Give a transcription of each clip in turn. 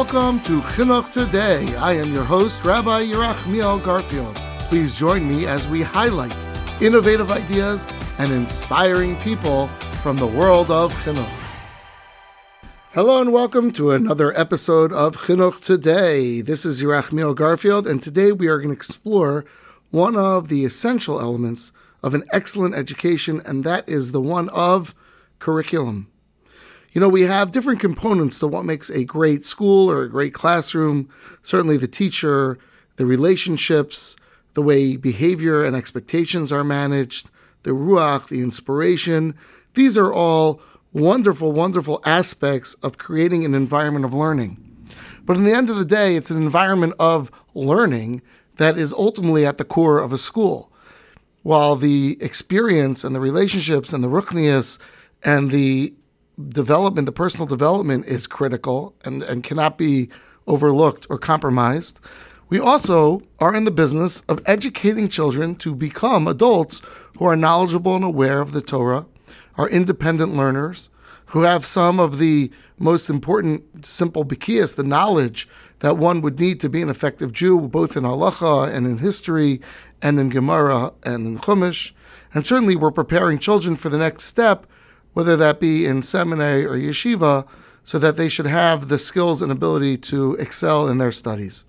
Welcome to Chinuch Today. I am your host, Rabbi Yerachmiel Garfield. Please join me as we highlight innovative ideas and inspiring people from the world of Chinuch. Hello and welcome to another episode of Chinuch Today. This is Yerachmiel Garfield, and today we are going to explore one of the essential elements of an excellent education, and that is the one of curriculum. You know, we have different components to what makes a great school or a great classroom. Certainly the teacher, the relationships, the way behavior and expectations are managed, the ruach, the inspiration. These are all wonderful, wonderful aspects of creating an environment of learning. But in the end of the day, it's an environment of learning that is ultimately at the core of a school. While the experience and the relationships and the ruchnias and the development, the personal development is critical and, and cannot be overlooked or compromised. We also are in the business of educating children to become adults who are knowledgeable and aware of the Torah, are independent learners, who have some of the most important simple bikias, the knowledge that one would need to be an effective Jew, both in halacha and in history and in Gemara and in Chumash. And certainly we're preparing children for the next step whether that be in seminary or yeshiva, so that they should have the skills and ability to excel in their studies.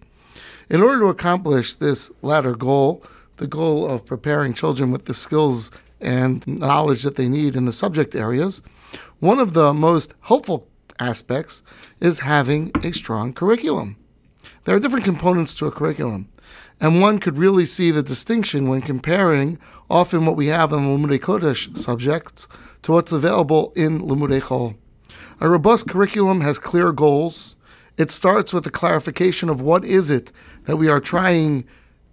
In order to accomplish this latter goal, the goal of preparing children with the skills and knowledge that they need in the subject areas, one of the most helpful aspects is having a strong curriculum. There are different components to a curriculum, and one could really see the distinction when comparing often what we have in the Limudei Kodesh subjects to what's available in Limudei. A robust curriculum has clear goals. It starts with a clarification of what is it that we are trying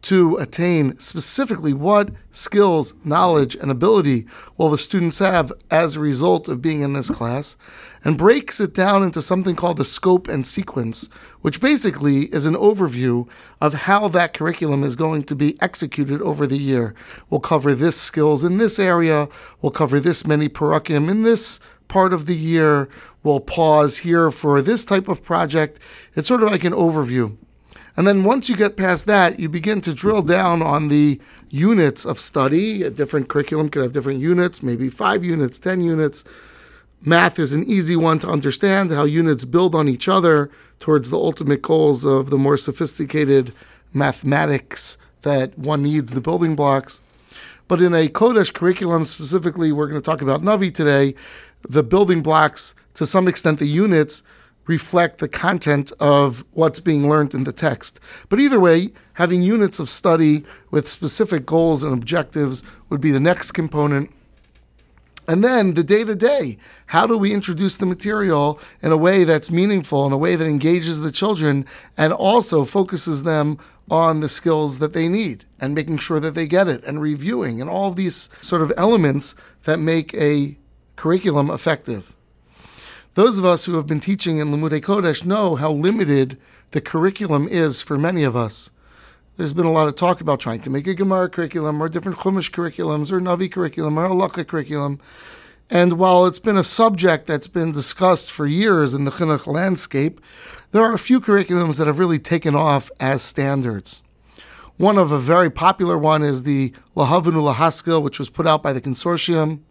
to attain specifically what skills, knowledge, and ability will the students have as a result of being in this class, and breaks it down into something called the scope and sequence, which basically is an overview of how that curriculum is going to be executed over the year. We'll cover this skills in this area, we'll cover this many parakim in this part of the year, we'll pause here for this type of project. It's sort of like an overview. And then once you get past that, you begin to drill down on the units of study. A different curriculum could have different units, maybe five units, 10 units. Math is an easy one to understand, how units build on each other towards the ultimate goals of the more sophisticated mathematics that one needs, the building blocks. But in a Kodesh curriculum, specifically, we're going to talk about Navi today, the building blocks, to some extent, the units reflect the content of what's being learned in the text. But either way, having units of study with specific goals and objectives would be the next component. And then the day to day, how do we introduce the material in a way that's meaningful, in a way that engages the children and also focuses them on the skills that they need and making sure that they get it and reviewing and all of these sort of elements that make a curriculum effective. Those of us who have been teaching in Limudei Kodesh know how limited the curriculum is for many of us. There's been a lot of talk about trying to make a Gemara curriculum or different Chumash curriculums or Navi curriculum or Halacha curriculum. And while it's been a subject that's been discussed for years in the Chinuch landscape, there are a few curriculums that have really taken off as standards. One of a very popular one is the Lahavinu Lahaskil, which was put out by the consortium.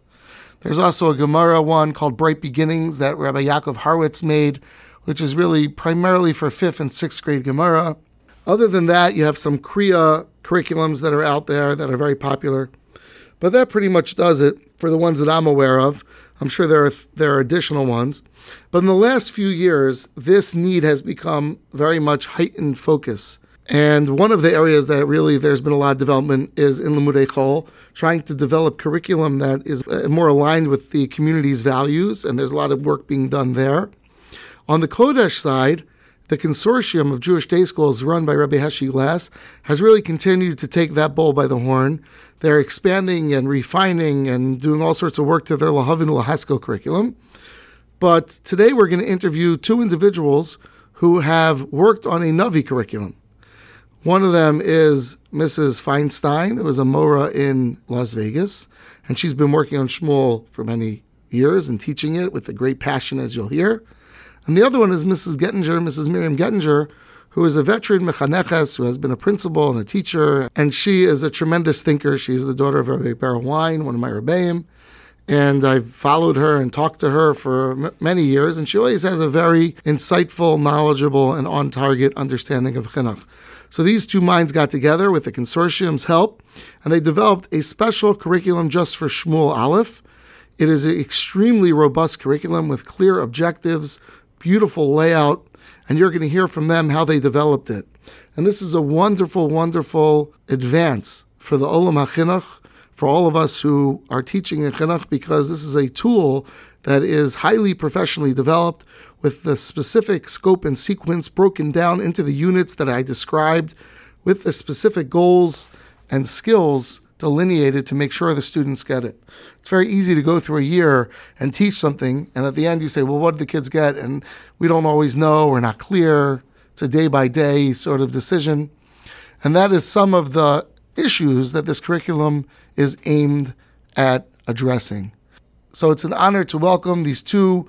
There's also a Gemara one called Bright Beginnings that Rabbi Yaakov Horowitz made, which is really primarily for fifth and sixth grade Gemara. Other than that, you have some Kriya curriculums that are out there that are very popular. But that pretty much does it for the ones that I'm aware of. I'm sure there are, there are additional ones. But in the last few years, this need has become very much heightened focus. And one of the areas that really there's been a lot of development is in Limudei Chol, trying to develop curriculum that is uh, more aligned with the community's values, and there's a lot of work being done there. On the Kodesh side, the consortium of Jewish day schools run by Rabbi Heshi Glass has really continued to take that bull by the horn. They're expanding and refining and doing all sorts of work to their Lahavinu Lahaskil curriculum. But today we're going to interview two individuals who have worked on a Navi curriculum. One of them is Mrs. Feinstein, who is a Mora in Las Vegas, and she's been working on Shmuel for many years and teaching it with a great passion, as you'll hear. And the other one is Mrs. Gettinger, Mrs. Miriam Gettinger, who is a veteran mechaneches, who has been a principal and a teacher, and she is a tremendous thinker. She's the daughter of Rabbi Berel Wein, one of my rebbeim, and I've followed her and talked to her for m- many years, and she always has a very insightful, knowledgeable, and on-target understanding of chinuch. So these two minds got together with the consortium's help, and they developed a special curriculum just for Shmuel Aleph. It is an extremely robust curriculum with clear objectives, beautiful layout, and you're going to hear from them how they developed it. And this is a wonderful, wonderful advance for the Olam HaChinuch, for all of us who are teaching in Chinuch, because this is a tool that is highly professionally developed with the specific scope and sequence broken down into the units that I described with the specific goals and skills delineated to make sure the students get it. It's very easy to go through a year and teach something, and at the end you say, well, what did the kids get? And we don't always know, we're not clear. It's a day by day sort of decision. And that is some of the issues that this curriculum is aimed at addressing. So it's an honor to welcome these two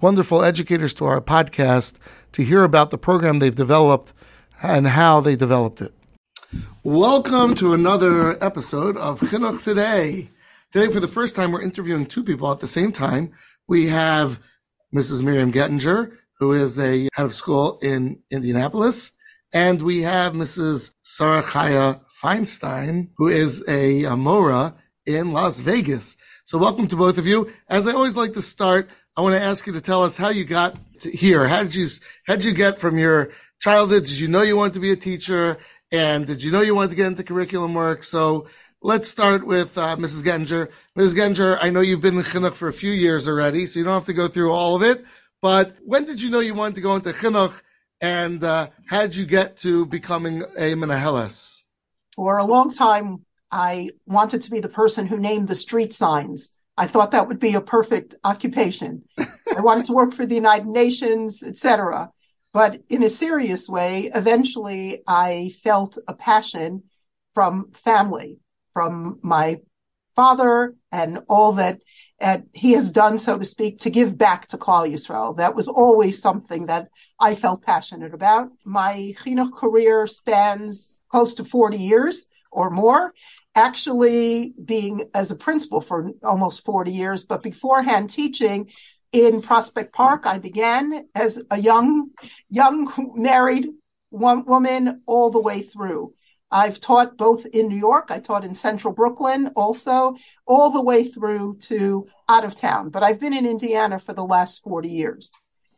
wonderful educators to our podcast to hear about the program they've developed and how they developed it. Welcome to another episode of Chinuch Today. Today, for the first time, we're interviewing two people at the same time. We have Mrs. Miriam Gettinger, who is a head of school in Indianapolis, and we have Mrs. Sara Chaiya Feinstein, who is a, a Mora in Las Vegas. So welcome to both of you. As I always like to start, I want to ask you to tell us how you got here. How did you, how did you get from your childhood? Did you know you wanted to be a teacher? And did you know you wanted to get into curriculum work? So let's start with uh, Mrs. Gettinger. Mrs. Gettinger, I know you've been in Chinuch for a few years already, so you don't have to go through all of it. But when did you know you wanted to go into Chinuch? And uh, how did you get to becoming a Menaheles? For a long time, I wanted to be the person who named the street signs. I thought that would be a perfect occupation. I wanted to work for the United Nations, etc. But in a serious way, eventually I felt a passion from family, from my father and all that uh, he has done, so to speak, to give back to Klal Yisrael. That was always something that I felt passionate about. My chinuch career spans close to 40 years or more, actually being as a principal for almost 40 years, but beforehand teaching in Prospect Park. I began as a young, young married woman all the way through. I've taught both in New York, I taught in central Brooklyn also, all the way through to out of town. But I've been in Indiana for the last 40 years.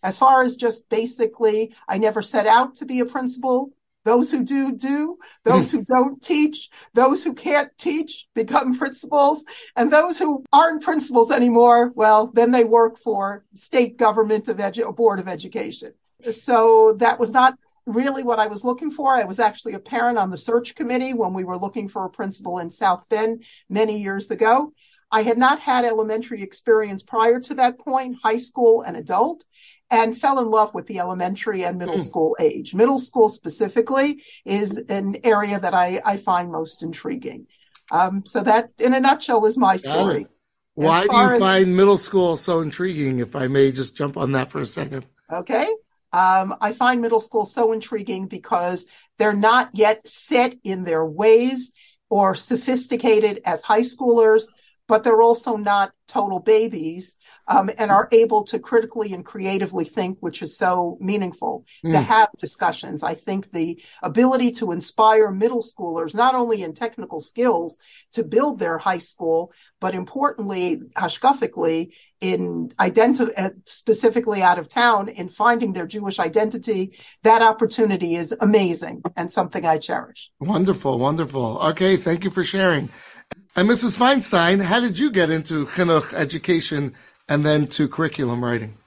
As far as just basically, I never set out to be a principal. Those who do, do. Those hmm. who don't teach, those who can't teach become principals. And those who aren't principals anymore, well, then they work for state government of edu- board of education. So that was not really what I was looking for. I was actually a parent on the search committee when we were looking for a principal in South Bend many years ago. I had not had elementary experience prior to that point, high school and adult and fell in love with the elementary and middle mm. school age. Middle school specifically is an area that I, I find most intriguing. Um, so that, in a nutshell, is my story. Why do you as, find middle school so intriguing? If I may just jump on that for a second. Okay. Um, I find middle school so intriguing because they're not yet set in their ways or sophisticated as high schoolers but they're also not total babies um, and are able to critically and creatively think, which is so meaningful mm. to hmm. have discussions. I think the ability to inspire middle schoolers, not only in technical skills to build their high school, but importantly, hashkafically, in identity, uh, specifically out of town, in finding their Jewish identity, that opportunity is amazing and something I cherish. Wonderful, wonderful. Okay, thank you for sharing. And Mrs. Feinstein, how did you get into chinuch education and then to curriculum writing?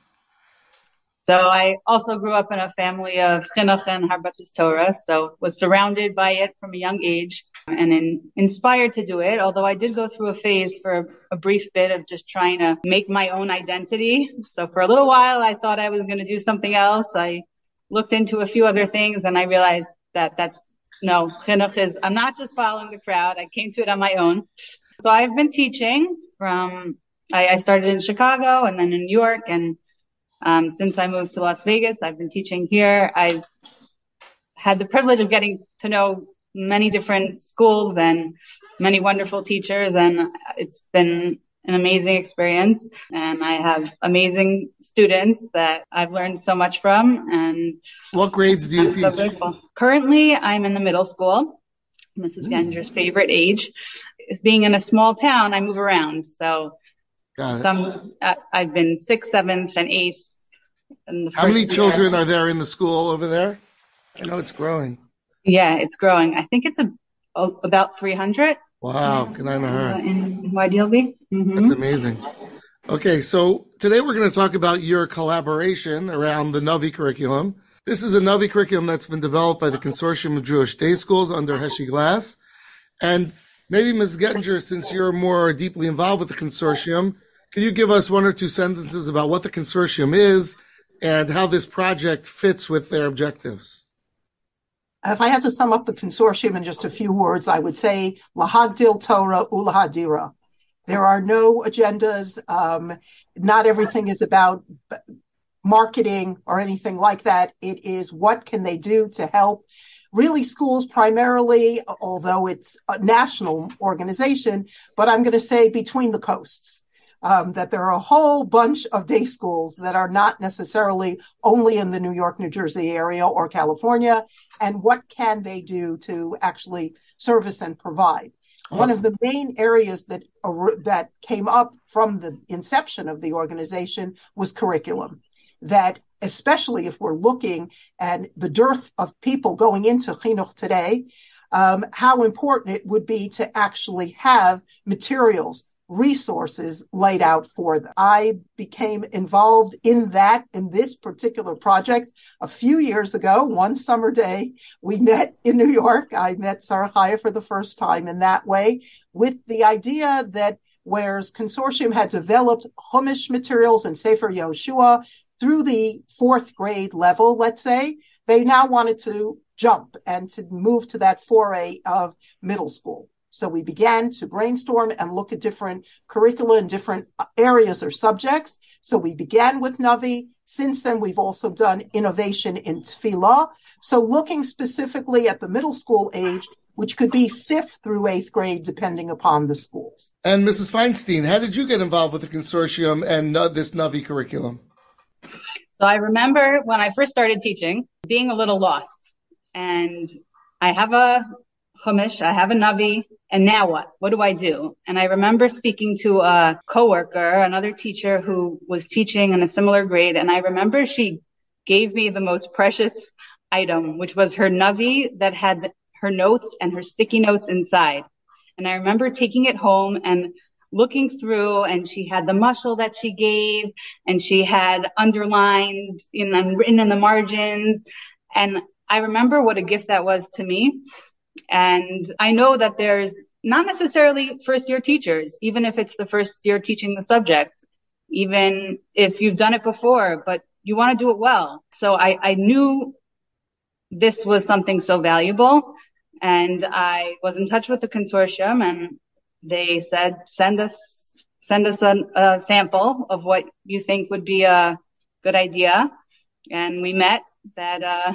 So I also grew up in a family of chinuch and harbatus Torah, so was surrounded by it from a young age and in, inspired to do it. Although I did go through a phase for a, a brief bit of just trying to make my own identity. So for a little while, I thought I was going to do something else. I looked into a few other things and I realized that that's no, chinuch is, I'm not just following the crowd. I came to it on my own. So I've been teaching from, I, I started in Chicago and then in New York and Um, since I moved to Las Vegas, I've been teaching here. I've had the privilege of getting to know many different schools and many wonderful teachers, and it's been an amazing experience. And I have amazing students that I've learned so much from. And what grades do you I'm teach? So Currently, I'm in the middle school. Mrs. Gettinger's favorite age. Is being in a small town, I move around. So some uh, I've been sixth, seventh, and eighth. How many children are there in the school over there? I know it's growing. Yeah, it's growing. I think it's a, a about 300. Wow, can I know her? Uh, in YDLV. Mm-hmm. That's amazing. Okay, so today we're going to talk about your collaboration around the Navi curriculum. This is a Navi curriculum that's been developed by the Consortium of Jewish Day Schools under Heshi Glass. And maybe Ms. Gettinger, since you're more deeply involved with the consortium, can you give us one or two sentences about what the consortium is and how this project fits with their objectives? If I had to sum up the consortium in just a few words, I would say Lahagdil Torah Ulahadira. There are no agendas. Um, not everything is about marketing or anything like that. It is what can they do to help really schools primarily, although it's a national organization, but I'm going to say between the coasts um, that there are a whole bunch of day schools that are not necessarily only in the New York, New Jersey area or California, and what can they do to actually service and provide. Awesome. One of the main areas that that came up from the inception of the organization was curriculum. That especially if we're looking at the dearth of people going into chinuch today, um, how important it would be to actually have materials resources laid out for them. I became involved in that, in this particular project a few years ago, one summer day. We met in New York. I met Sara Chaiya for the first time in that way with the idea that whereas consortium had developed Chumash materials and Sefer Yoshua through the fourth grade level, let's say, they now wanted to jump and to move to that foray of middle school. So we began to brainstorm and look at different curricula and different areas or subjects. So we began with Navi. Since then, we've also done innovation in Tefillah. So looking specifically at the middle school age, which could be fifth through eighth grade, depending upon the schools. And Mrs. Feinstein, how did you get involved with the consortium and uh, this Navi curriculum? So I remember when I first started teaching, being a little lost. And I have a Chumash, I have a Navi, and now what? What do I do? And I remember speaking to a coworker, another teacher who was teaching in a similar grade, and I remember she gave me the most precious item, which was her Navi that had her notes and her sticky notes inside. And I remember taking it home and looking through and she had the muscle that she gave and she had underlined in and written in the margins. And I remember what a gift that was to me. And I know that there's not necessarily first year teachers, even if it's the first year teaching the subject, even if you've done it before, but you want to do it well. So I, I knew this was something so valuable. And I was in touch with the consortium and they said, send us, send us a, a sample of what you think would be a good idea. And we met that, uh,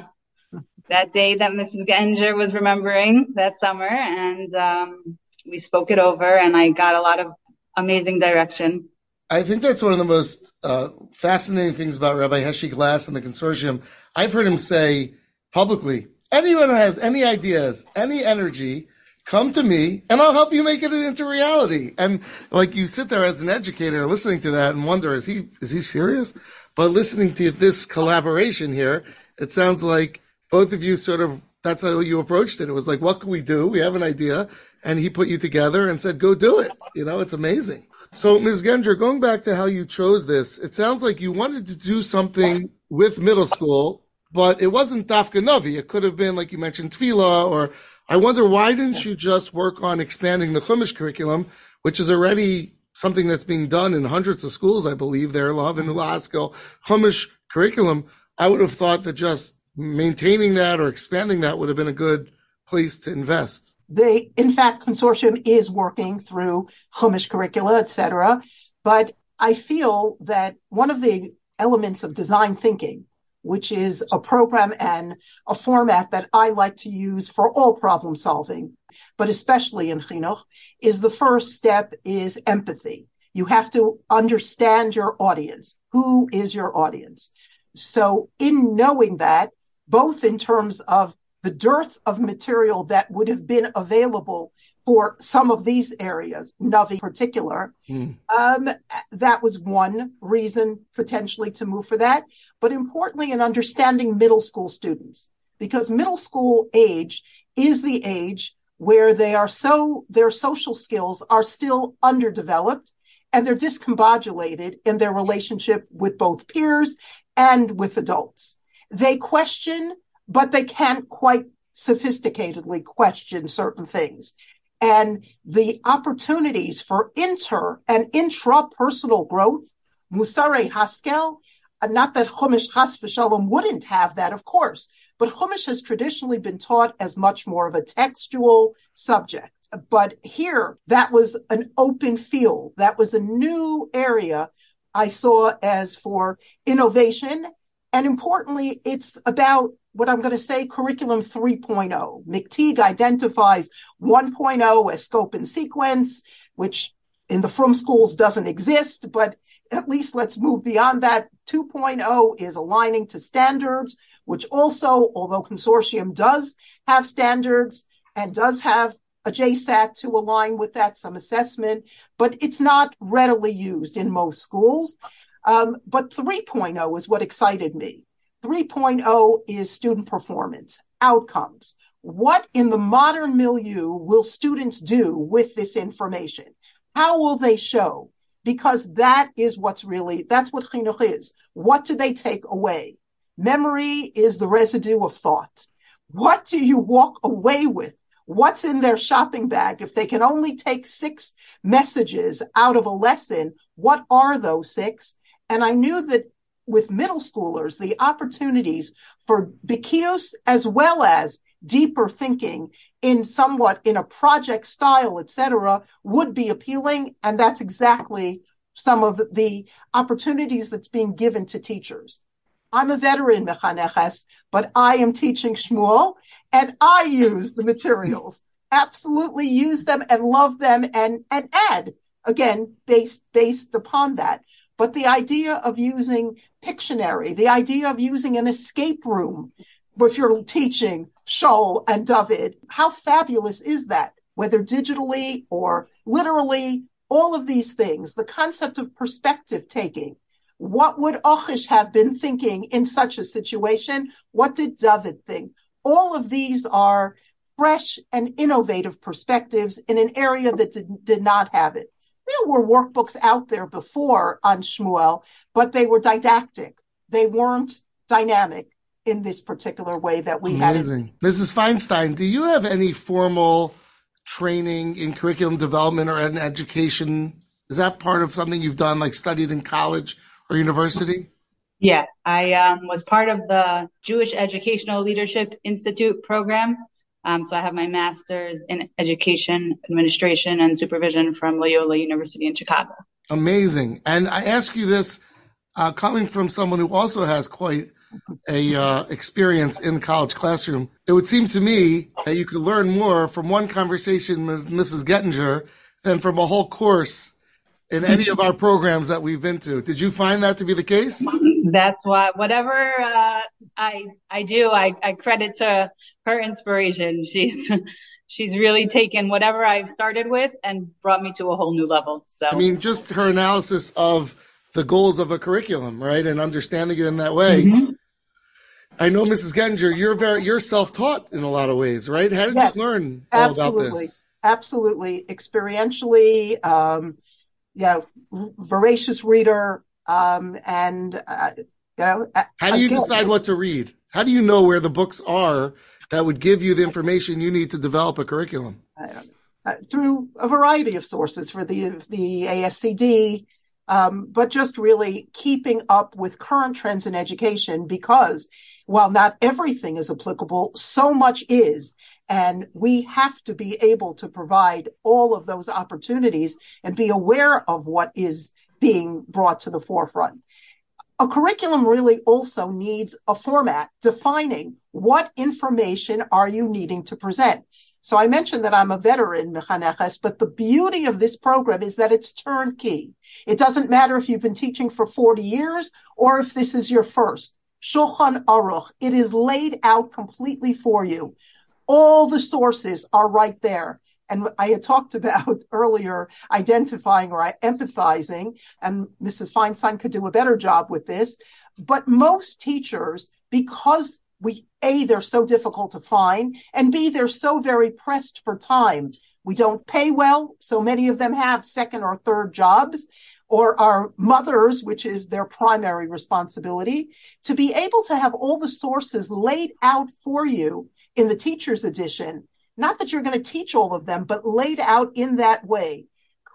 that day that Mrs. Gettinger was remembering that summer, and um, we spoke it over, and I got a lot of amazing direction. I think that's one of the most uh, fascinating things about Rabbi Heshi Glass and the consortium. I've heard him say publicly, anyone who has any ideas, any energy, come to me and I'll help you make it into reality. And like you sit there as an educator listening to that and wonder, is he, is he serious? But listening to this collaboration here, it sounds like both of you sort of that's how you approached it. It was like, what can we do? We have an idea. And he put you together and said, go do it. You know, it's amazing. So, Ms. Gettinger, going back to how you chose this, it sounds like you wanted to do something with middle school, but it wasn't Dafka Navi. It could have been, like you mentioned, Tfila, or I wonder why didn't you just work on expanding the Chumash curriculum, which is already something that's being done in hundreds of schools, I believe, there, Lahavinu Lahaskil, Chumash curriculum. I would have thought that just maintaining that or expanding that would have been a good place to invest. The, in fact, consortium is working through Chumash curricula, etc. But I feel that one of the elements of design thinking, which is a program and a format that I like to use for all problem solving, but especially in chinuch, is the first step is empathy. You have to understand your audience. Who is your audience? So in knowing that, both in terms of the dearth of material that would have been available for some of these areas, Navi in particular. Mm. Um, that was one reason potentially to move for that. But importantly, in understanding middle school students, because middle school age is the age where they are so, their social skills are still underdeveloped and they're discombobulated in their relationship with both peers and with adults. They question but they can't quite sophisticatedly question certain things. And the opportunities for inter and intrapersonal growth, Musare Haskel, uh, not that Chumash Chas v'Shalom wouldn't have that, of course, but Chumash has traditionally been taught as much more of a textual subject. But here, that was an open field. That was a new area I saw as for innovation. And importantly, it's about what I'm going to say curriculum 3.0. McTighe identifies 1.0 as scope and sequence, which in the from schools doesn't exist, but at least let's move beyond that. 2.0 is aligning to standards, which also, although consortium does have standards and does have a JSAT to align with that, some assessment, but it's not readily used in most schools. Um, but 3.0 is what excited me 3.0 is student performance, outcomes. What in the modern milieu will students do with this information? How will they show? Because that is what's really, that's what chinuch is. What do they take away? Memory is the residue of thought. What do you walk away with? What's in their shopping bag? If they can only take six messages out of a lesson, what are those six? And I knew that with middle schoolers, the opportunities for bikios as well as deeper thinking in somewhat in a project style, etc., would be appealing. And that's exactly some of the opportunities that's being given to teachers. I'm a veteran mechaneches, but I am teaching Shmuel and I use the materials. Absolutely use them and love them and, and add again based based upon that. But the idea of using Pictionary, the idea of using an escape room, if you're teaching Shaul and David, how fabulous is that? Whether digitally or literally, all of these things, the concept of perspective taking. What would Achish have been thinking in such a situation? What did David think? All of these are fresh and innovative perspectives in an area that did, did not have it there were workbooks out there before on Shmuel, but they were didactic. They weren't dynamic in this particular way that we Amazing. had. Mrs. Feinstein, do you have any formal training in curriculum development or in education? Is that part of something you've done, like studied in college or university? Yeah, I um, was part of the Jewish Educational Leadership Institute program so I have my master's in education, administration, and supervision from Loyola University in Chicago. Amazing. And I ask you this uh, coming from someone who also has quite a uh, experience in the college classroom. It would seem to me that you could learn more from one conversation with Mrs. Gettinger than from a whole course in any of our programs that we've been to. Did you find that to be the case? That's why whatever uh, I I do, I, I credit to her inspiration. She's she's really taken whatever I've started with and brought me to a whole new level. So I mean, just her analysis of the goals of a curriculum, right, and understanding it in that way. Mm-hmm. I know, Mrs. Gettinger, you're very you're self-taught in a lot of ways, right? How did yes, you learn all absolutely. about this? Absolutely, experientially. Um, you know, voracious reader, um, and uh, you know. How do you again, decide what to read? How do you know where the books are that would give you the information you need to develop a curriculum? Uh, through a variety of sources for the the ASCD, um, but just really keeping up with current trends in education because while not everything is applicable, so much is. And we have to be able to provide all of those opportunities and be aware of what is being brought to the forefront. A curriculum really also needs a format defining what information are you needing to present. So I mentioned that I'm a veteran mechaneches, but the beauty of this program is that it's turnkey. It doesn't matter if you've been teaching for 40 years or if this is your first. Shulchan Aruch. It is laid out completely for you. All the sources are right there. And I had talked about earlier identifying or empathizing, and Mrs. Feinstein could do a better job with this. But most teachers, because we, A, they're so difficult to find, and B, they're so very pressed for time. We don't pay well, so many of them have second or third jobs or are mothers, which is their primary responsibility, to be able to have all the sources laid out for you in the teacher's edition. Not that you're going to teach all of them, but laid out in that way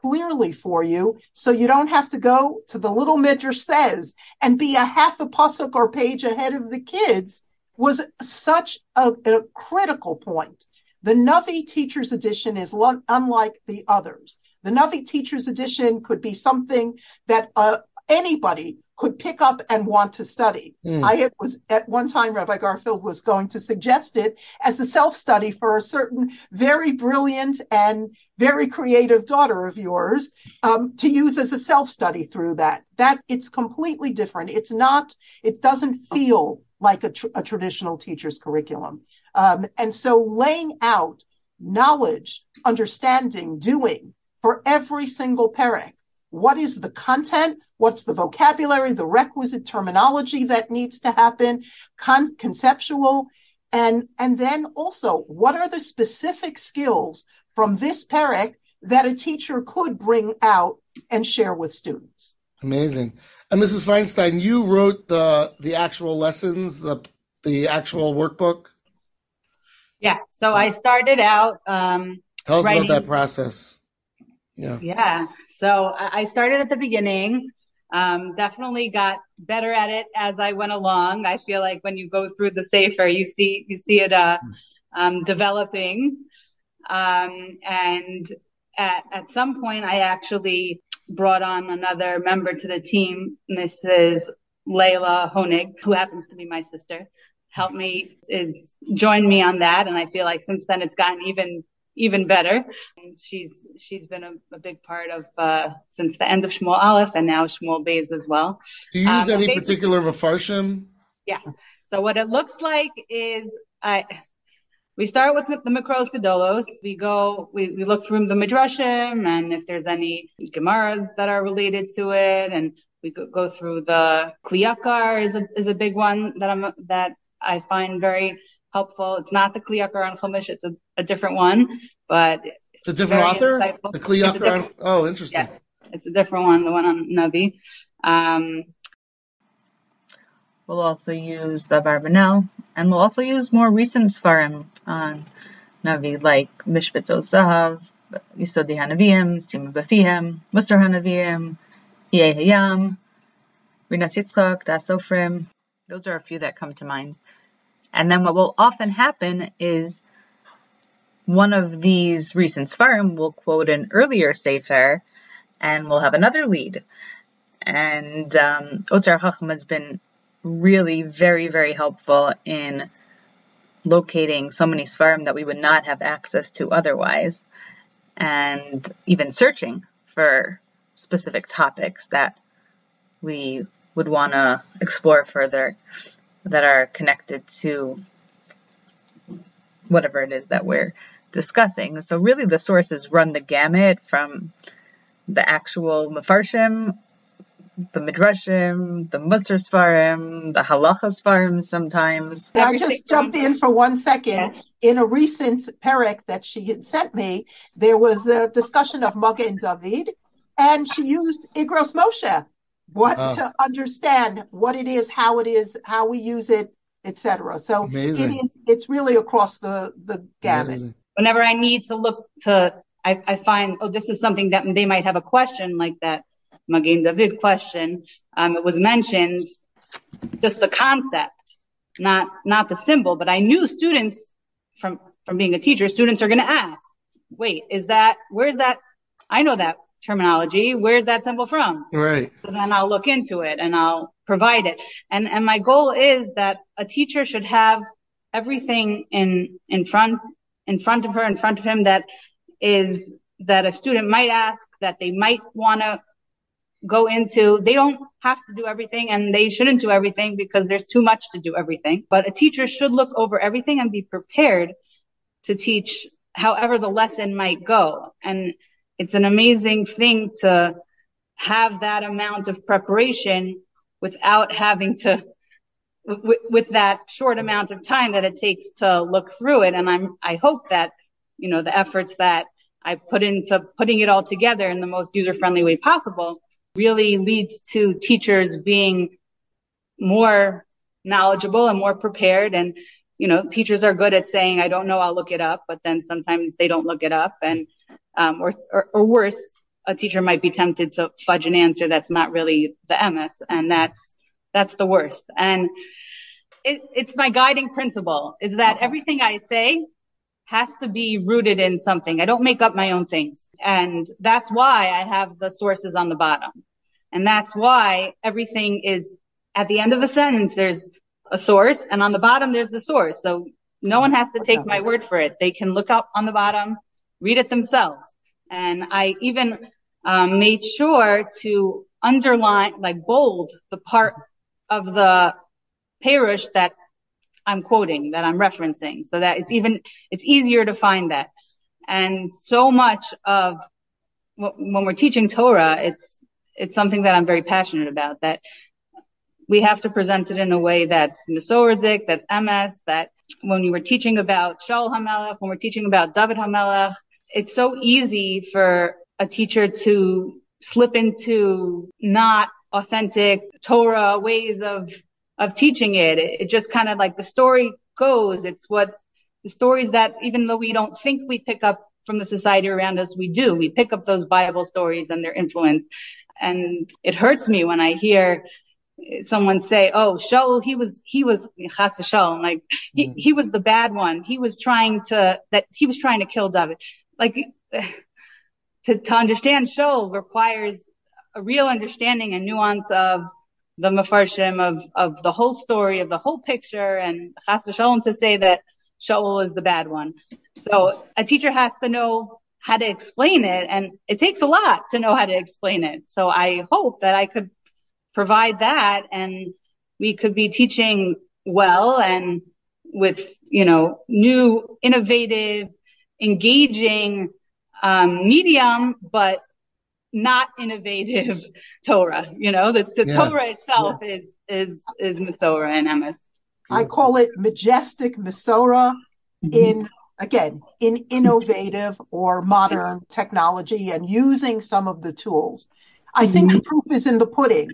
clearly for you so you don't have to go to the little midrash says and be a half a pasuk or page ahead of the kids was such a, a critical point. The Navi Teacher's Edition is lo- unlike the others. The Navi Teacher's Edition could be something that uh, anybody could pick up and want to study. Mm. I was at one time, Rabbi Garfield was going to suggest it as a self study for a certain very brilliant and very creative daughter of yours um, to use as a self study through that. That it's completely different. It's not, it doesn't feel like a, tr- a traditional teacher's curriculum. Um, and so laying out knowledge, understanding, doing for every single perek. What is the content? What's the vocabulary, the requisite terminology that needs to happen, con- conceptual, and and then also what are the specific skills from this perek that a teacher could bring out and share with students? Amazing. And Mrs. Feinstein, you wrote the the actual lessons, the the actual workbook. Yeah. So I started out. Um, Tell us writing, about that process. Yeah. Yeah. So I started at the beginning. Um, definitely got better at it as I went along. I feel like when you go through the sefer, you see you see it uh, um, developing. Um, and at, at some point, I actually brought on another member to the team, Mrs. Layla Honig, who happens to be my sister, helped me, is joined me on that. And I feel like since then it's gotten even, even better. And she's, she's been a, a big part of, uh, since the end of Shmuel Aleph and now Shmuel Beis as well. Do you use um, any particular Mefarshim? Yeah. So what it looks like is I, we start with the Mikros Gedolos. We go, we, we look through the Midrashim and if there's any Gemaras that are related to it. And we go, go through the Kli Yakar is a, is a big one that I'm, that I find very helpful. It's not the Kli Yakar on Chumash. It's a, a different one, but it's a different author. Insightful. The Kli Yakar. On, oh, interesting. Yeah, it's a different one. The one on Navi. Um, We'll also use the Barbanel, and we'll also use more recent Sfarim on Navi, like Mishbetzos Zahav, Yisodi Hanavim, Stima Bafihem, Muster Hanavim, Yeh Hayam, Rinas Yitzchak, Das Sofrim. Those are a few that come to mind. And then what will often happen is one of these recent Sfarim will quote an earlier Sefer, and we'll have another lead. And um, Otzar Chacham has been really very, very helpful in locating so many Sfarim that we would not have access to otherwise, and even searching for specific topics that we would want to explore further that are connected to whatever it is that we're discussing. So really the sources run the gamut from the actual Mefarshim the midrashim, the Musar Sfarim, the halacha Sfarim sometimes. I just jumped in for one second. Yes. In a recent perek that she had sent me, there was a discussion of Magen David, and she used Igros Moshe. What oh. to understand what it is, how it is, how we use it, etc. So Amazing. it is. It's really across the the gamut. Amazing. Whenever I need to look to, I, I find oh this is something that they might have a question like that Magen David question, um, it was mentioned just the concept, not not the symbol. But I knew students from from being a teacher, students are going to ask, "Wait, is that where's that? I know that terminology. Where's that symbol from?" Right. So then I'll look into it and I'll provide it. And and my goal is that a teacher should have everything in in front in front of her, in front of him that is that a student might ask, that they might want to go into. They don't have to do everything and they shouldn't do everything because there's too much to do everything. But a teacher should look over everything and be prepared to teach however the lesson might go. And it's an amazing thing to have that amount of preparation without having to with, with that short amount of time that it takes to look through it. And I'm, I hope that, you know, the efforts that I put into putting it all together in the most user friendly way possible really leads to teachers being more knowledgeable and more prepared. And, you know, teachers are good at saying, I don't know, I'll look it up, but then sometimes they don't look it up. And, um, or, or, or worse, a teacher might be tempted to fudge an answer that's not really the emes. And that's, that's the worst. And it, it's my guiding principle is that everything I say has to be rooted in something. I don't make up my own things. And that's why I have the sources on the bottom. And that's why everything is at the end of the sentence, there's a source and on the bottom, there's the source. So no one has to take my word for it. They can look up on the bottom, read it themselves. And I even um, made sure to underline, like bold the part of the Perush that I'm quoting, that I'm referencing, so that it's even, it's easier to find that. And so much of when we're teaching Torah, it's, it's something that I'm very passionate about, that we have to present it in a way that's Masordik, that's emes, that when we were teaching about Shaul HaMelech, when we're teaching about David HaMelech, it's so easy for a teacher to slip into not authentic Torah ways of of teaching it. It, it just kind of like the story goes. It's what the stories that even though we don't think we pick up from the society around us, we do. We pick up those Bible stories and their influence. And it hurts me when I hear someone say, "Oh, Shaul, he was he was like he mm-hmm. he was the bad one. He was trying to that he was trying to kill David." Like to to understand Shaul requires a real understanding and nuance of the mafarshim of, of the whole story, of the whole picture, and chas v'shalom to say that Shaul is the bad one. So a teacher has to know how to explain it, and it takes a lot to know how to explain it. So I hope that I could provide that, and we could be teaching well and with you know new, innovative, engaging um, medium, but not innovative Torah. You know, the, the yeah. Torah itself yeah. is is is Masorah and emes. I call it majestic Masorah mm-hmm. in again in innovative or modern technology and using some of the tools. I mm-hmm. think the proof is in the pudding.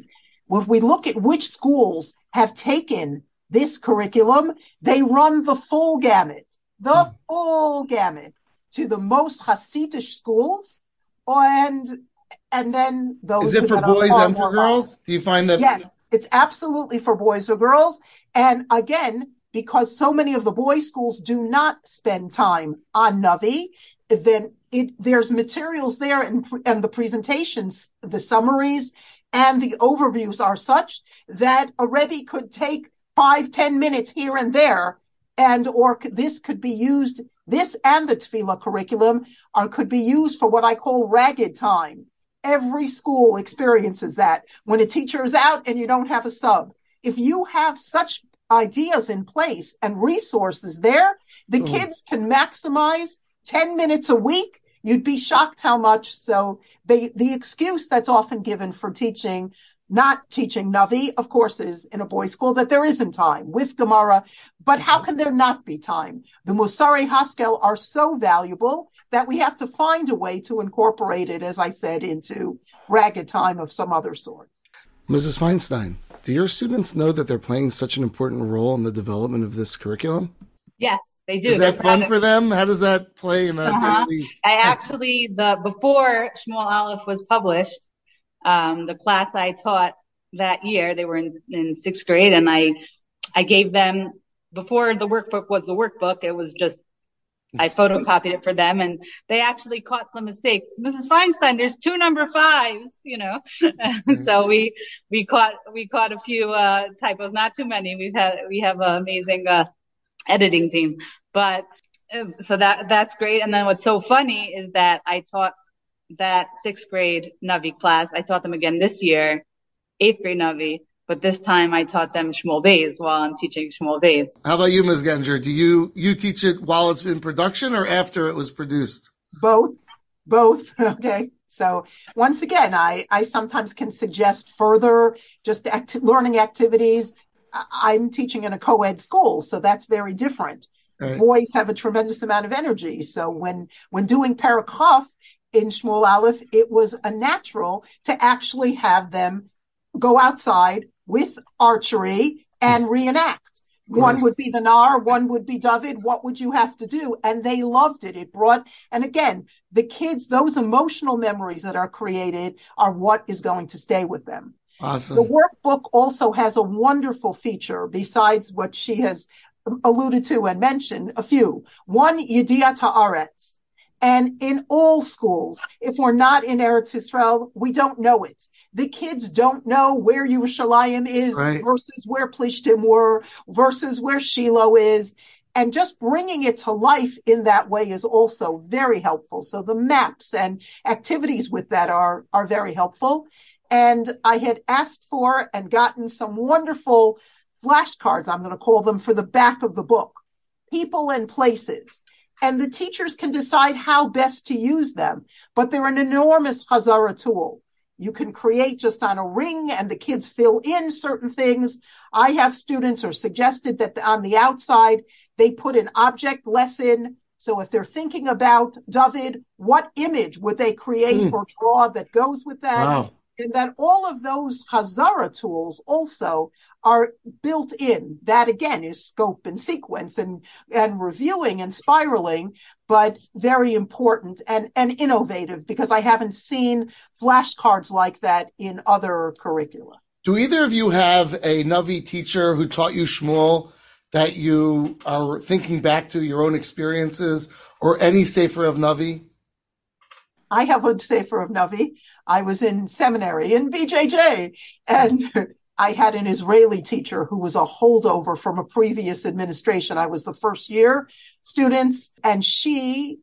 If we look at which schools have taken this curriculum, they run the full gamut, the mm. full gamut to the most Hasidic schools and and then those. Is it for boys and for girls? Do you find that? Yes, it's absolutely for boys or girls. And again, because so many of the boys' schools do not spend time on Navi, then it there's materials there and and the presentations, the summaries, and the overviews are such that a Rebbe could take five, ten minutes here and there, and or this could be used. This and the Tefillah curriculum are could be used for what I call ragged time Every school experiences that when a teacher is out and you don't have a sub. If you have such ideas in place and resources there, the mm. kids can maximize 10 minutes a week. You'd be shocked how much. So they, the excuse that's often given for teaching not teaching Navi, of course, is in a boys' school that there isn't time with Gemara. But how can there not be time? The Musari Haskel are so valuable that we have to find a way to incorporate it, as I said, into ragged time of some other sort. Mrs. Feinstein, do your students know that they're playing such an important role in the development of this curriculum? Yes, they do. Is that fun for them? How does that play in a uh-huh. daily? I actually the before Shmuel Aleph was published, um, the class I taught that year, they were in, in sixth grade, and I I gave them before the workbook was the workbook. It was just I photocopied it for them and they actually caught some mistakes. Mrs. Feinstein, there's two number fives, you know. so we we caught we caught a few uh, typos, not too many. We've had we have an amazing uh, editing team. But um, so that that's great. And then what's so funny is that I taught that sixth grade Navi class. I taught them again this year, eighth grade Navi. But this time I taught them Shmuel Beis while I'm teaching Shmuel Beis. How about you, Ms. Gettinger? Do you you teach it while it's in production or after it was produced? Both, both. Okay. So once again, I, I sometimes can suggest further just act- learning activities. I'm teaching in a co-ed school, so that's very different. Right. Boys have a tremendous amount of energy. So when, when doing Parakaf in Shmuel Aleph, it was a natural to actually have them go outside with archery and reenact. One would be the Nar, one would be David. What would you have to do? And they loved it. It brought, and again, the kids, those emotional memories that are created are what is going to stay with them. Awesome. The workbook also has a wonderful feature besides what she has alluded to and mentioned a few. One, Yediyat Haaretz. And in all schools, if we're not in Eretz Israel, we don't know it. The kids don't know where Yerushalayim is right. versus where Plishtim were versus where Shiloh is. And just bringing it to life in that way is also very helpful. So the maps and activities with that are, are very helpful. And I had asked for and gotten some wonderful flashcards, I'm going to call them for the back of the book, people and places and the teachers can decide how best to use them. But they're an enormous Hazara tool. You can create just on a ring and the kids fill in certain things. I have students or suggested that on the outside, they put an object lesson. So if they're thinking about David, what image would they create mm. or draw that goes with that? Wow that all of those Hazara tools also are built in. That again is scope and sequence and, and reviewing and spiraling, but very important and, and innovative because I haven't seen flashcards like that in other curricula. Do either of you have a Navi teacher who taught you Shmuel that you are thinking back to your own experiences or any Sefer of Navi? I have a Sefer of Navi. I was in seminary in BJJ and I had an Israeli teacher who was a holdover from a previous administration. I was the first year students and she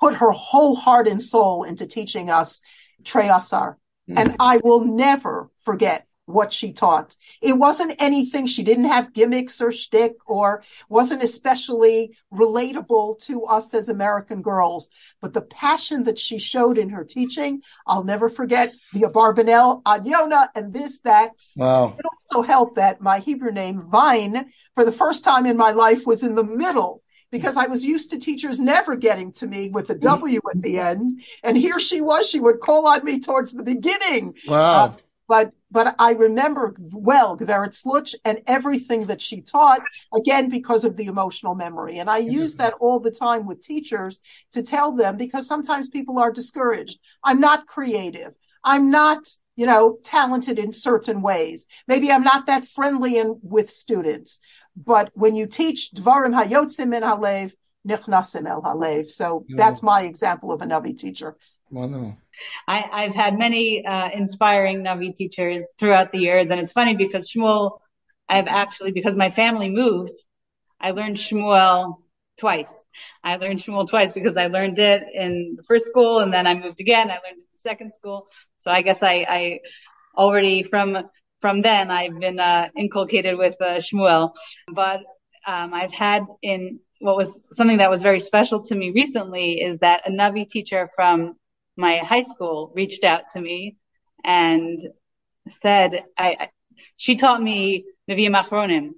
put her whole heart and soul into teaching us Trei Asar. Mm-hmm. And I will never forget what she taught. It wasn't anything, she didn't have gimmicks or shtick or wasn't especially relatable to us as American girls. But the passion that she showed in her teaching, I'll never forget the Abarbanel, Anyona, and this, that. Wow. It also helped that my Hebrew name, Vine, for the first time in my life was in the middle because I was used to teachers never getting to me with a W at the end. And here she was, she would call on me towards the beginning. Wow. Uh, but but I remember well Gveret Sluch and everything that she taught, again, because of the emotional memory. And I mm-hmm. use that all the time with teachers to tell them because sometimes people are discouraged. I'm not creative. I'm not, you know, talented in certain ways. Maybe I'm not that friendly and with students. But when you teach Dvarim Hayotzim min Halev, Nichnasim El Halev. So mm-hmm. that's my example of a Navi teacher. Wonderful. I, have had many uh, inspiring Navi teachers throughout the years, and it's funny because Shmuel, I've actually because my family moved, I learned Shmuel twice. I learned Shmuel twice because I learned it in the first school, and then I moved again. I learned it in the second school. So I guess I, I already from from then I've been uh, inculcated with uh, Shmuel, but um, I've had in what was something that was very special to me recently is that a Navi teacher from my high school reached out to me and said, I, she taught me Nevi'im Achronim,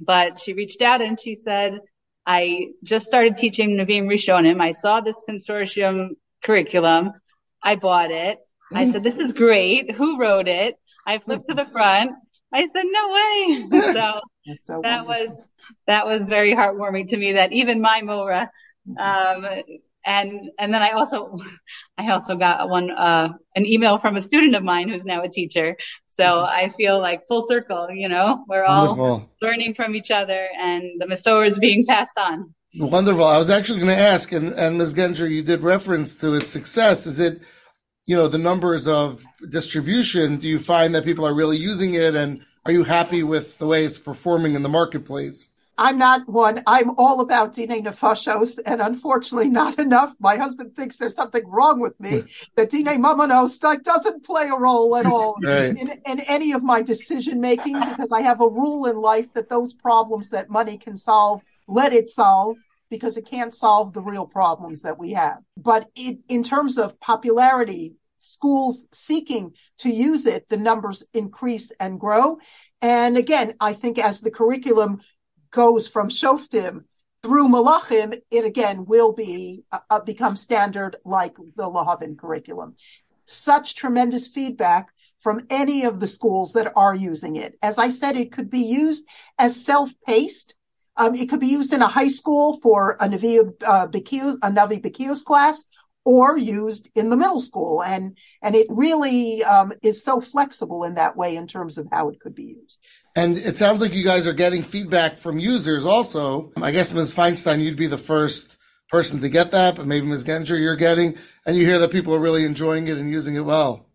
but she reached out and she said, I just started teaching Nevi'im Rishonim. I saw this consortium curriculum. I bought it. I said, this is great. Who wrote it? I flipped to the front. I said, no way. So, so that was, that was very heartwarming to me that even my Mora, um, and and then I also I also got one uh, an email from a student of mine who's now a teacher. So mm-hmm. I feel like full circle. You know, we're all learning from each other, and the Masorah is being passed on. Wonderful. I was actually going to ask, and, and Ms. Gettinger, you did reference to its success. Is it, you know, the numbers of distribution? Do you find that people are really using it, and are you happy with the way it's performing in the marketplace? I'm not one. I'm all about Dine Nefashos, and unfortunately, not enough. My husband thinks there's something wrong with me that Dine Mamonos doesn't play a role at all Right. in, in any of my decision making because I have a rule in life that those problems that money can solve, let it solve because it can't solve the real problems that we have. But it, in terms of popularity, schools seeking to use it, the numbers increase and grow. And again, I think as the curriculum goes from Shoftim through Malachim, it again will be uh, uh, become standard like the Lahavin curriculum. Such tremendous feedback from any of the schools that are using it. As I said, it could be used as self-paced. Um, it could be used in a high school for a Navi uh, a Navi class, or used in the middle school, and and it really um, is so flexible in that way in terms of how it could be used. And it sounds like you guys are getting feedback from users also. I guess Ms. Feinstein, you'd be the first person to get that, but maybe Ms. Gettinger you're getting, and you hear that people are really enjoying it and using it well.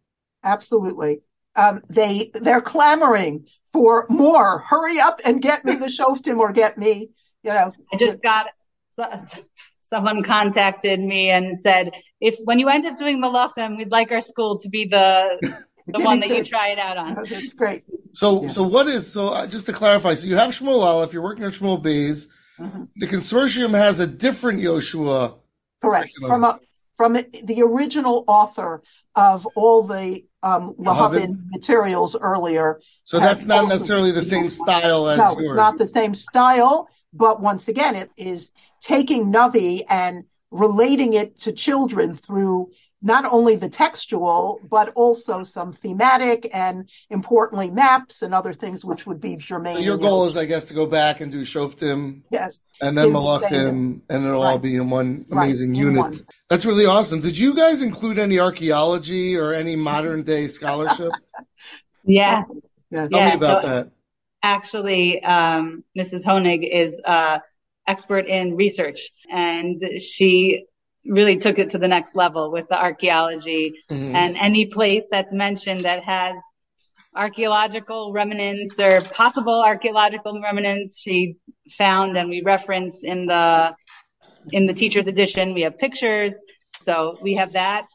Absolutely. Um, they they're clamoring for more. Hurry up and get me the shoftim or get me, you know. I just got so- someone contacted me and said, if when you end up doing malachim, we'd like our school to be the the one that you try it out on. Oh, That's great. So, Yeah. so what is so? Uh, just to clarify, so you have Shmuel Aleph, you're working on Shmuel Beis. Mhm. The consortium has a different Yoshua. Correct. Curriculum. From a from the original author of all the um, Lahavin materials earlier. So that's not necessarily the same style as no, yours. it's not the same style, but once again, it is taking Navi and relating it to children through not only the textual, but also some thematic and importantly maps and other things which would be germane. So your in goal is, I guess, to go back and do Shoftim yes, and then In the same- Malachim, and it'll all be in one Right, amazing in unit. one. That's really awesome. Did you guys include any archaeology or any modern day scholarship? Yeah, yes. Tell Yeah, me about so- that. actually, um, Mrs. Honig is uh, expert in research, and she really took it to the next level with the archaeology. Mhm. and any place that's mentioned that has archaeological remnants or possible archaeological remnants she found and we reference in the in the teacher's edition we have pictures. So we have that.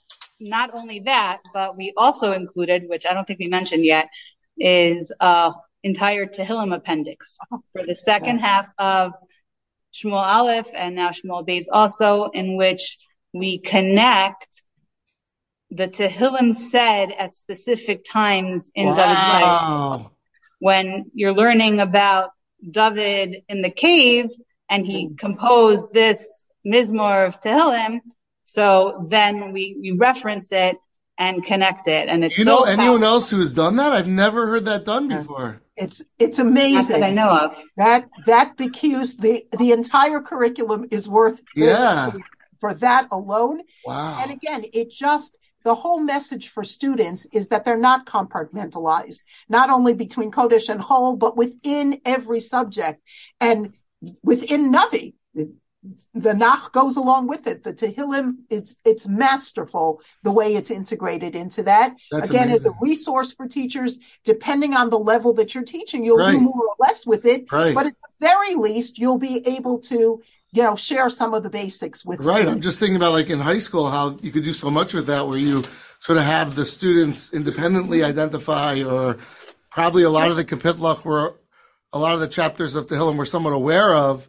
Not only that but we also included which i don't think we mentioned yet is uh entire tehillim appendix for the second half of Shmuel Aleph and now Shmuel Beis also, in which we connect the Tehillim said at specific times in David's life. When you're learning about David in the cave and he mm-hmm. composed this Mizmor of Tehillim, so then we, we reference it and connect it. And it's You know so anyone powerful. else who has done that? I've never heard that done before. It's it's amazing. that I know of. That that BQ's the the entire curriculum is worth Yeah. for that alone. Wow. And again, it just the whole message for students is that they're not compartmentalized, not only between Kodesh and Chol, but within every subject and within Navi. The Nach goes along with it. The Tehillim, it's it's masterful the way it's integrated into that. That's Again, as a resource for teachers, depending on the level that you're teaching, you'll Right. do more or less with it. Right. But at the very least, you'll be able to, you know, share some of the basics with Right. I'm just thinking about like in high school how you could do so much with that where you sort of have the students independently identify or probably a lot of the Kapitlach were a lot of the chapters of Tehillim we're somewhat aware of,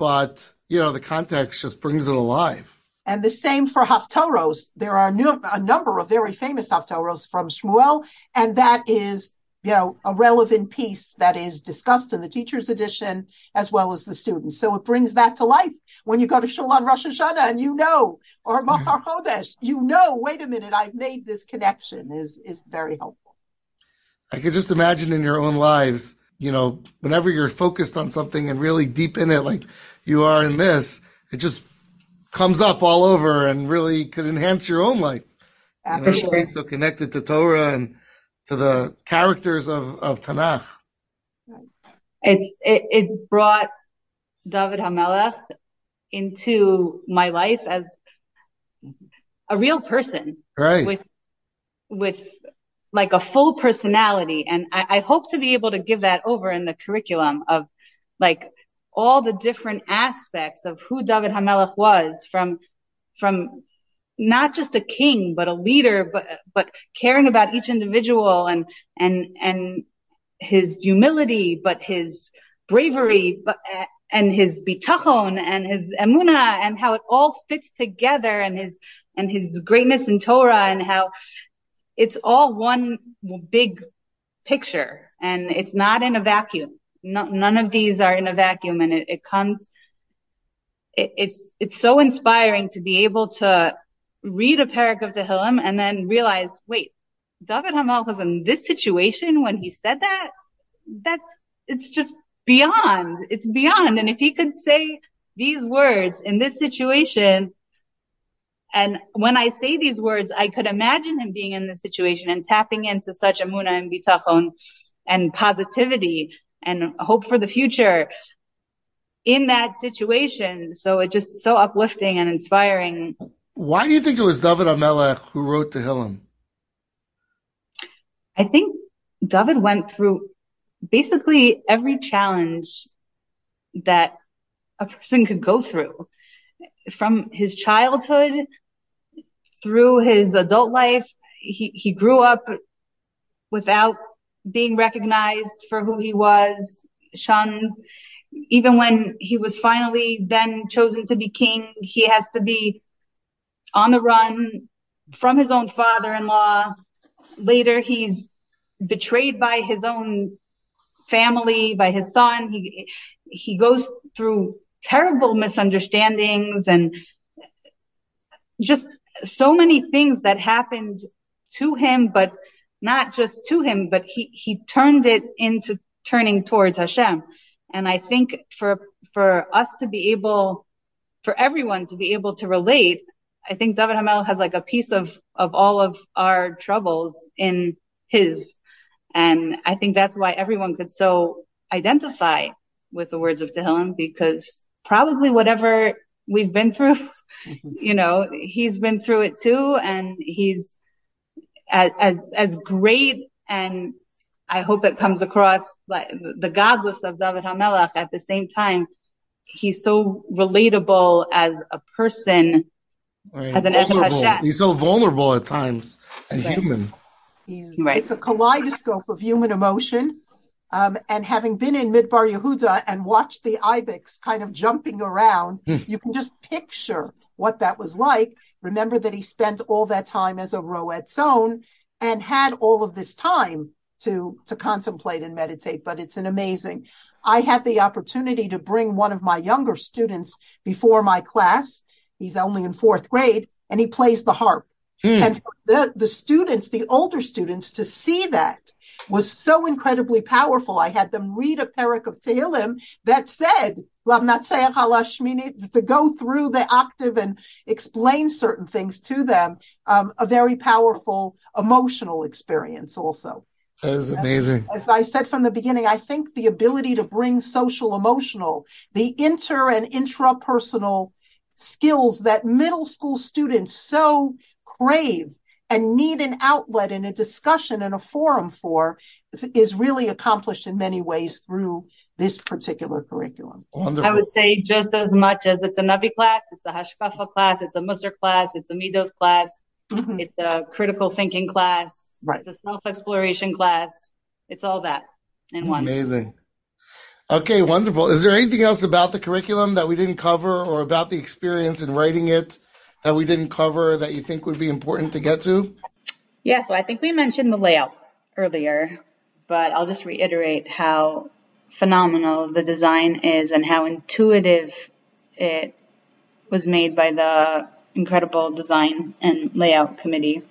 but you know, the context just brings it alive. And the same for Haftoros. There are a number of very famous Haftoros from Shmuel, and that is, you know, a relevant piece that is discussed in the teacher's edition as well as the students. So it brings that to life when you go to Shul on Rosh Hashanah and you know, or mm-hmm. Mahar Chodesh, you know, wait a minute, I've made this connection is is very helpful. I could just imagine in your own lives, you know, whenever you're focused on something and really deep in it, like you are in this, it just comes up all over and really could enhance your own life. You know, Absolutely. so connected to Torah and to the characters of, of Tanakh. It's it, it brought David Hamelech into my life as a real person Right. with with like a full personality and I, I hope to be able to give that over in the curriculum of like all the different aspects of who David Hamelech was from from not just a king but a leader but but caring about each individual and and and his humility but his bravery but and his bitachon and his emuna and how it all fits together and his and his greatness in Torah and how it's all one big picture and it's not in a vacuum. No, none of these are in a vacuum and it, comes, it, it's, it's so inspiring to be able to read a parak of Tehillim and then realize, wait, David Hamelech was in this situation when he said that? That's, it's just beyond, it's beyond. And if he could say these words in this situation, and when I say these words, I could imagine him being in this situation and tapping into such emuna and bitachon and positivity and hope for the future in that situation. So it just so uplifting and inspiring. Why do you think it was David Hamelech who wrote to Tehillim? I think David went through basically every challenge that a person could go through from his childhood through his adult life. He, he grew up without being recognized for who he was, shunned. Even when he was finally then chosen to be king, he has to be on the run from his own father-in-law. Later, he's betrayed by his own family, by his son. He, he goes through terrible misunderstandings and just so many things that happened to him, but not just to him, but he, he turned it into turning towards Hashem. And I think for, for us to be able, for everyone to be able to relate, I think David Hamel has like a piece of, of all of our troubles in his. And I think that's why everyone could so identify with the words of Tehillim because probably whatever we've been through, you know, he's been through it too. And he's as, as, as great and I hope it comes across like the gadlus of David Hamelech at the same time. He's so relatable as a person, Right. as an Ed Vulnerable. Hashem. He's so vulnerable at times and Right. human. He's, Right. It's a kaleidoscope of human emotion. Um, and having been in Midbar Yehuda and watched the ibex kind of jumping around, you can just picture what that was like. Remember that he spent all that time as a Roeh Tzon and had all of this time to to contemplate and meditate. But it's an amazing. I had the opportunity to bring one of my younger students before my class. He's only in fourth grade, and he plays the harp. Hmm. And for the, the students, the older students, to see that was so incredibly powerful. I had them read a parak of Tehillim that said, well, I'm not halashmini, to go through the octave and explain certain things to them, um, a very powerful emotional experience also. That is amazing. As I said from the beginning, I think the ability to bring social emotional, the inter and intrapersonal skills that middle school students so crave and need an outlet and a discussion and a forum for is really accomplished in many ways through this particular curriculum. Wonderful. I would say just as much as it's a Navi class, it's a Hashkafa class, it's a Musar class, it's a Midos class, Mhm. it's a critical thinking class, Right. it's a self exploration class. It's all that in one. Amazing. Okay, wonderful. Is there anything else about the curriculum that we didn't cover or about the experience in writing it that we didn't cover that you think would be important to get to? Yeah, so I think we mentioned the layout earlier, but I'll just reiterate how phenomenal the design is and how intuitive it was made by the incredible design and layout committee.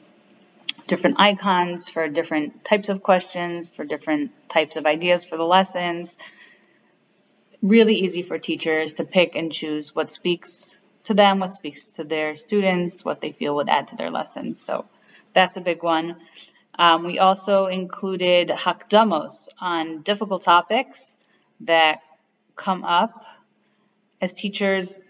Different icons for different types of questions, for different types of ideas for the lessons. Really easy for teachers to pick and choose what speaks to them, what speaks to their students, what they feel would add to their lessons. So that's a big one. Um, we also included hakdamos on difficult topics that come up as teachers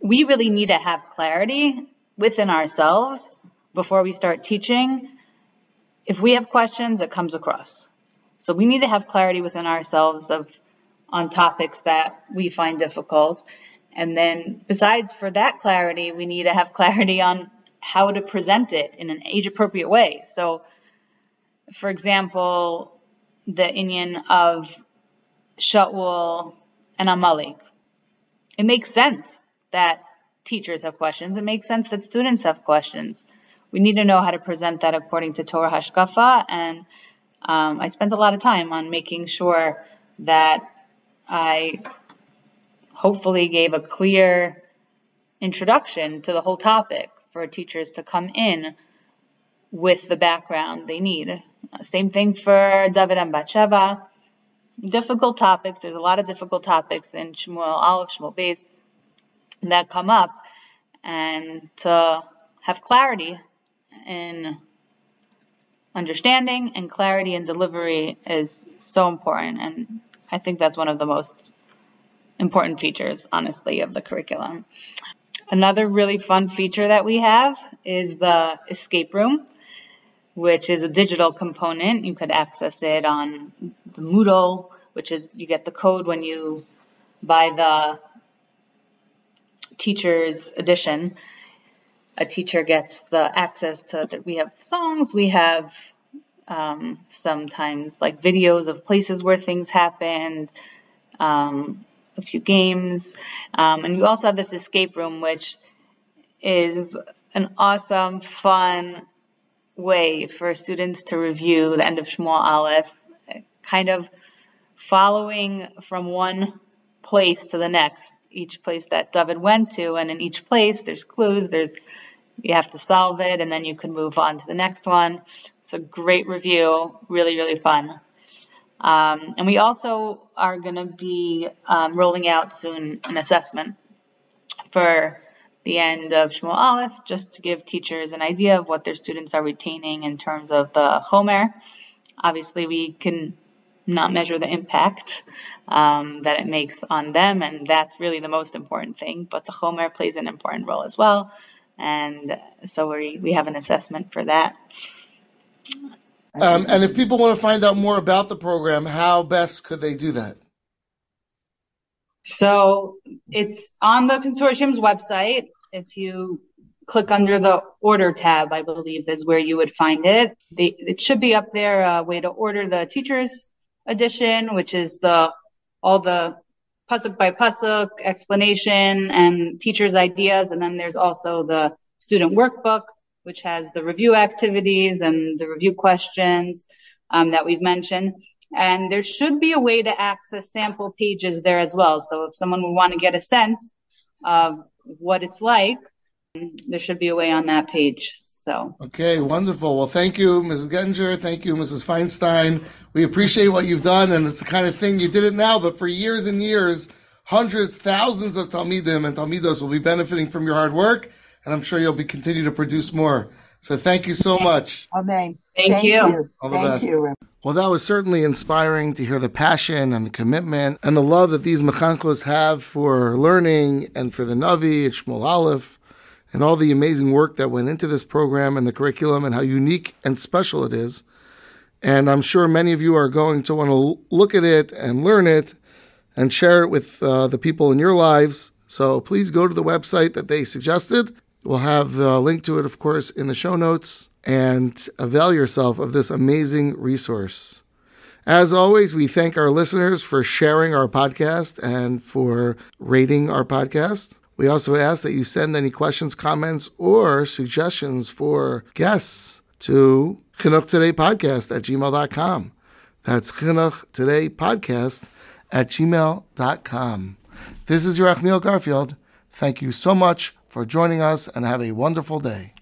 we really need to have clarity within ourselves before we start teaching. If we have questions, it comes across. So we need to have clarity within ourselves of on topics that we find difficult. And then besides for that clarity, we need to have clarity on how to present it in an age appropriate way. So for example, the inyan of Shaul and Amalek. It makes sense that teachers have questions. It makes sense that students have questions. We need to know how to present that according to Torah Hashkafa, and um, I spent a lot of time on making sure that I hopefully gave a clear introduction to the whole topic for teachers to come in with the background they need. Uh, same thing for David and Bathsheba. Difficult topics. There's a lot of difficult topics in Shmuel Aleph, Shmuel Beis that come up, and to have clarity in understanding and clarity in delivery is so important, and I think that's one of the most important features, honestly, of the curriculum. Another really fun feature that we have is the escape room which is a digital component. You could access it on the Moodle, which is you get the code when you buy the teacher's edition. A teacher gets the access to that. We have songs, we have um, sometimes like videos of places where things happened, um, a few games, um, and we also have this escape room, which is an awesome, fun way for students to review the end of Shmuel Aleph, kind of following from one place to the next, each place that David went to, and in each place there's clues, there's you have to solve it, and then you can move on to the next one. It's a great review, really, really fun. Um, and we also are going to be um, rolling out soon an assessment for the end of Shmuel Aleph, just to give teachers an idea of what their students are retaining in terms of the Chomer. Obviously, we can not measure the impact um, that it makes on them, and that's really the most important thing. But the Chomer plays an important role as well, and so we we have an assessment for that. Um, and if people want to find out more about the program, how best could they do that? So it's on the consortium's website if you click under the order tab, I believe is where you would find it. The, it should be up there, a way to order the teacher's edition, which is the, all the pasuk by pasuk explanation and teacher's ideas. And then there's also the student workbook, which has the review activities and the review questions um, that we've mentioned. And there should be a way to access sample pages there as well. So if someone would want to get a sense of what it's like, there should be a way on that page. So okay, wonderful. Well, thank you, Mrs. Gettinger. Thank you, Mrs. Feinstein. We appreciate what you've done, and it's the kind of thing you did it now, but for years and years, hundreds, thousands of Talmidim and Talmidos will be benefiting from your hard work, and I'm sure you'll be continue to produce more. So thank you so much. Amen. Thank, thank you. you. All the thank best. You. Well, that was certainly inspiring to hear the passion and the commitment and the love that these mechankos have for learning and for the Navi and Shmuel Aleph and all the amazing work that went into this program and the curriculum and how unique and special it is. And I'm sure many of you are going to want to look at it and learn it and share it with uh, the people in your lives. So please go to the website that they suggested. We'll have the link to it, of course, in the show notes and avail yourself of this amazing resource. As always, we thank our listeners for sharing our podcast and for rating our podcast. We also ask that you send any questions, comments, or suggestions for guests to Chinuch Today Podcast at gmail.com. That's Chinuch Today Podcast at gmail.com. This is Yerachmiel Garfield. Thank you so much for joining us and have a wonderful day.